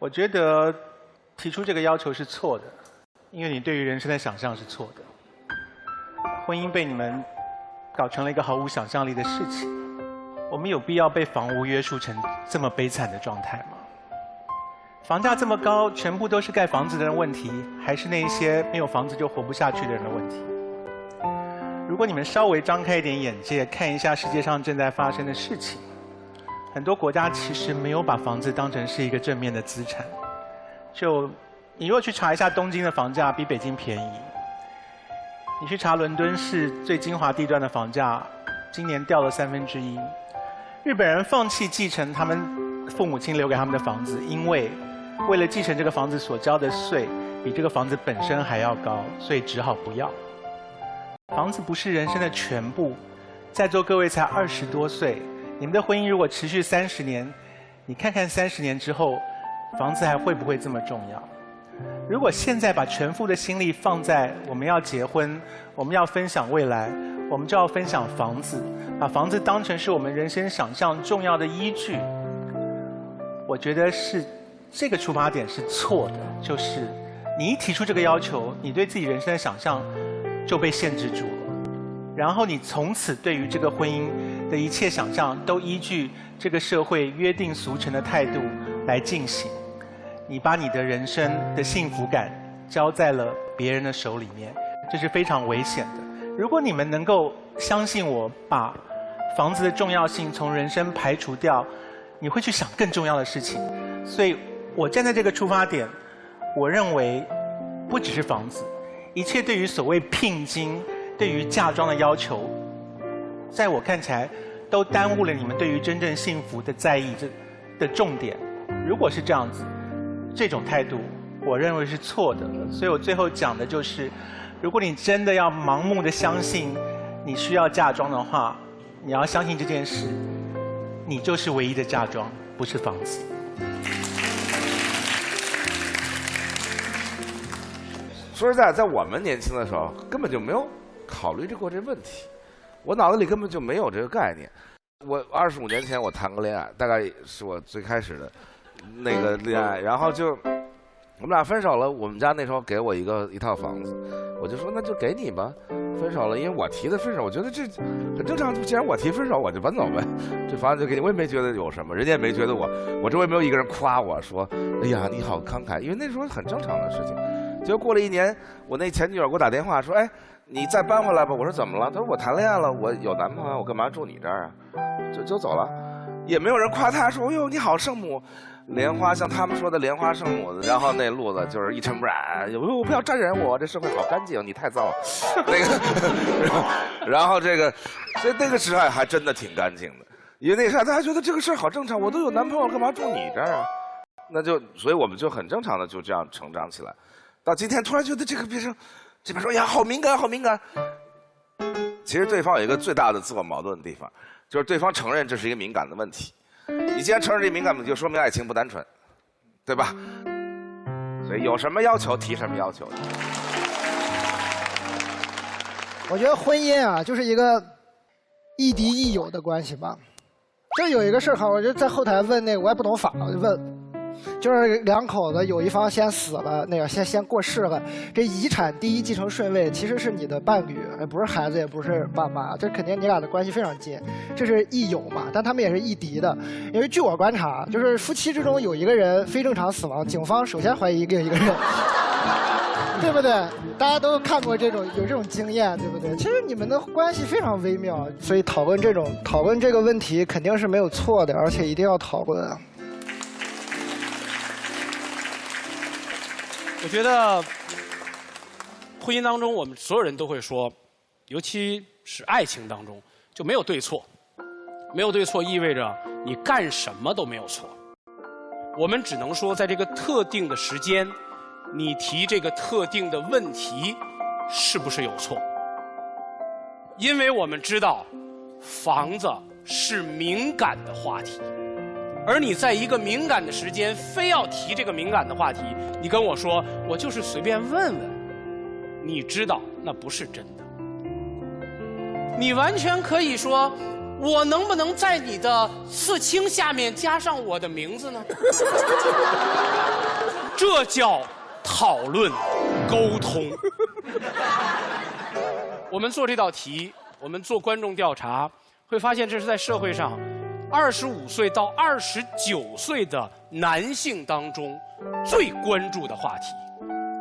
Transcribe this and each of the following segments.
我觉得提出这个要求是错的，因为你对于人生的想象是错的。婚姻被你们搞成了一个毫无想象力的事情。我们有必要被房屋约束成这么悲惨的状态吗？房价这么高，全部都是盖房子的人问题，还是那些没有房子就活不下去的人的问题？如果你们稍微张开一点眼界，看一下世界上正在发生的事情，很多国家其实没有把房子当成是一个正面的资产。就你如果去查一下东京的房价，比北京便宜；你去查伦敦市最精华地段的房价，今年掉了三分之一。日本人放弃继承他们父母亲留给他们的房子，因为为了继承这个房子所交的税比这个房子本身还要高，所以只好不要。房子不是人生的全部，在座各位才二十多岁，你们的婚姻如果持续三十年，你看看三十年之后，房子还会不会这么重要？如果现在把全副的心力放在我们要结婚，我们要分享未来。我们就要分享房子，把房子当成是我们人生想象重要的依据。我觉得是这个出发点是错的，就是你一提出这个要求，你对自己人生的想象就被限制住了。然后你从此对于这个婚姻的一切想象都依据这个社会约定俗成的态度来进行，你把你的人生的幸福感交在了别人的手里面，这是非常危险的。如果你们能够相信我，把房子的重要性从人生排除掉，你会去想更重要的事情。所以，我站在这个出发点，我认为不只是房子，一切对于所谓聘金、对于嫁妆的要求，在我看起来，都耽误了你们对于真正幸福的在意这的重点。如果是这样子，这种态度，我认为是错的。所以我最后讲的就是。如果你真的要盲目的相信你需要嫁妆的话，你要相信这件事，你就是唯一的嫁妆，不是房子。说实在，在我们年轻的时候，根本就没有考虑过这问题，我脑子里根本就没有这个概念。我二十五年前我谈过恋爱，大概是我最开始的那个恋爱，然后就。我们俩分手了，我们家那时候给我一个一套房子，我就说那就给你吧。分手了，因为我提的分手，我觉得这很正常。既然我提分手，我就搬走呗。这房子就给你，我也没觉得有什么，人家也没觉得我，我周围没有一个人夸我说，哎呀你好慷慨，因为那时候很正常的事情。结果过了一年，我那前女友给我打电话说，哎，你再搬回来吧。我说怎么了？他说我谈恋爱了，我有男朋友，我干嘛住你这儿啊？就就走了，也没有人夸他说，哎呦你好圣母。莲花像他们说的莲花圣母，然后那路子就是一尘不染。哟，不要沾染我，这社会好干净，你太脏了。那个，然后这个，所以那个时代还真的挺干净的，因为那时候，大家觉得这个事儿好正常。我都有男朋友，干嘛住你这儿啊？那就，所以我们就很正常的就这样成长起来。到今天突然觉得这个变成，这边说呀，好敏感，好敏感。其实对方有一个最大的自我矛盾的地方，就是对方承认这是一个敏感的问题。你既然承认这敏感，就说明爱情不单纯，对吧？所以有什么要求提什么要求。我觉得婚姻啊，就是一个亦敌亦友的关系吧。就有一个事儿哈，我就在后台问那个，我也不懂法，我就问。就是两口子有一方先死了，那个先先过世了，这遗产第一继承顺位其实是你的伴侣，不是孩子，也不是爸妈，这肯定你俩的关系非常近，这是亦友嘛，但他们也是亦敌的，因为据我观察，就是夫妻之中有一个人非正常死亡，警方首先怀疑另一个人，对不对？大家都看过这种有这种经验，对不对？其实你们的关系非常微妙，所以讨论这种讨论这个问题肯定是没有错的，而且一定要讨论。我觉得婚姻当中，我们所有人都会说，尤其是爱情当中，就没有对错。没有对错意味着你干什么都没有错。我们只能说，在这个特定的时间，你提这个特定的问题，是不是有错？因为我们知道，房子是敏感的话题。而你在一个敏感的时间，非要提这个敏感的话题，你跟我说，我就是随便问问，你知道那不是真的。你完全可以说，我能不能在你的刺青下面加上我的名字呢？这叫讨论沟通。我们做这道题，我们做观众调查，会发现这是在社会上二十五岁到二十九岁的男性当中最关注的话题。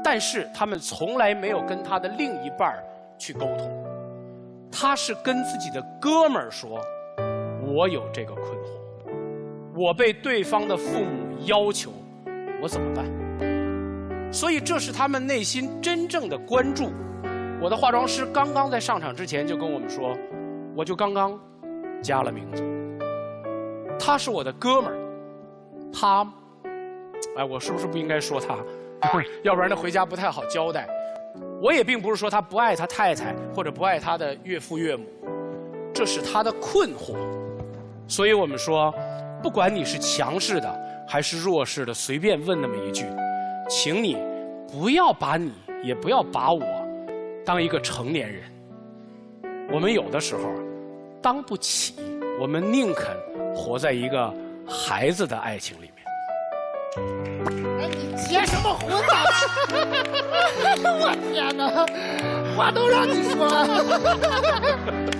但是他们从来没有跟他的另一半儿去沟通，他是跟自己的哥们儿说：“我有这个困惑，我被对方的父母要求，我怎么办？”所以这是他们内心真正的关注。我的化妆师刚刚在上场之前就跟我们说，我就刚刚加了名字，他是我的哥们儿，他，哎，我是不是不应该说他？要不然他回家不太好交代。我也并不是说他不爱他太太或者不爱他的岳父岳母，这是他的困惑。所以我们说，不管你是强势的还是弱势的，随便问那么一句，请你不要把你也不要把我当一个成年人。我们有的时候当不起，我们宁肯活在一个孩子的爱情里面。哎，你结什么婚啊？我天哪，话都让你说了。